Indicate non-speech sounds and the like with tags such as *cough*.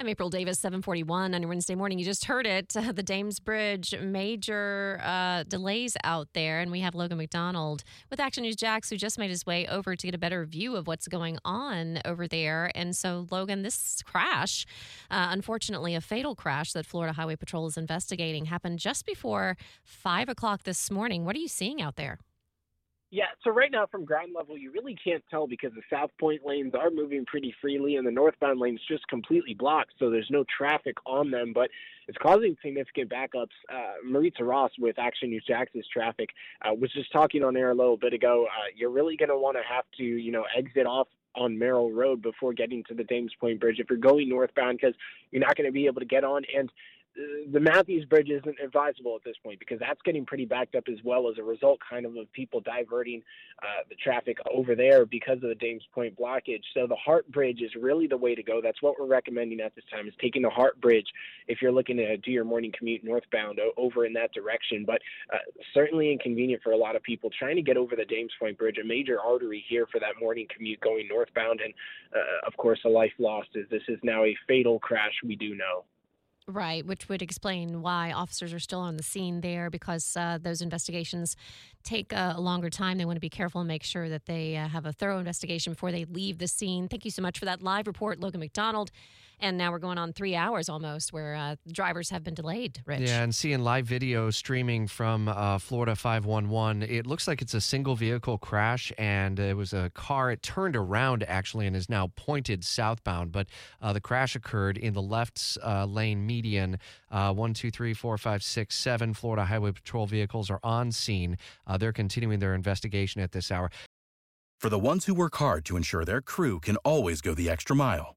I'm April Davis, 741 on Wednesday morning. You just heard it. Uh, *laughs* the Dames Bridge, major uh, delays out there. And we have Logan MacDonald with Action News Jax, who just made his way over to get a better view of what's going on over there. And so, Logan, this crash, uh, unfortunately, a fatal crash that Florida Highway Patrol is investigating, happened just before 5 o'clock this morning. What are you seeing out there? Yeah, so right now from ground level, you really can't tell because the South Point lanes are moving pretty freely and the northbound lanes just completely blocked, so there's no traffic on them, but it's causing significant backups. Uh, Maritza Ross with Action News Jax's traffic uh, was just talking on air a little bit ago. Uh, you're really going to want to have to, you know, exit off on Merrill Road before getting to the Dames Point Bridge if you're going northbound because you're not going to be able to get on. And the Matthews Bridge isn't advisable at this point because that's getting pretty backed up as well as a result, kind of, of people diverting uh, the traffic over there because of the Dames Point blockage. So the Hart Bridge is really the way to go. That's what we're recommending at this time: is taking the Hart Bridge if you're looking to do your morning commute northbound over in that direction. But uh, certainly inconvenient for a lot of people trying to get over the Dames Point Bridge, a major artery here for that morning commute going northbound, and uh, of course, a life lost. As this is now a fatal crash, we do know. Right, which would explain why officers are still on the scene there because uh, those investigations take a longer time. They want to be careful and make sure that they uh, have a thorough investigation before they leave the scene. Thank you so much for that live report, Logan MacDonald. And now we're going on three hours almost where uh, drivers have been delayed, Rich. Yeah, and seeing live video streaming from uh, Florida 511, it looks like it's a single vehicle crash and it was a car. It turned around actually and is now pointed southbound, but uh, the crash occurred in the left uh, lane median. Uh, one, two, three, four, five, six, seven Florida Highway Patrol vehicles are on scene. Uh, they're continuing their investigation at this hour. For the ones who work hard to ensure their crew can always go the extra mile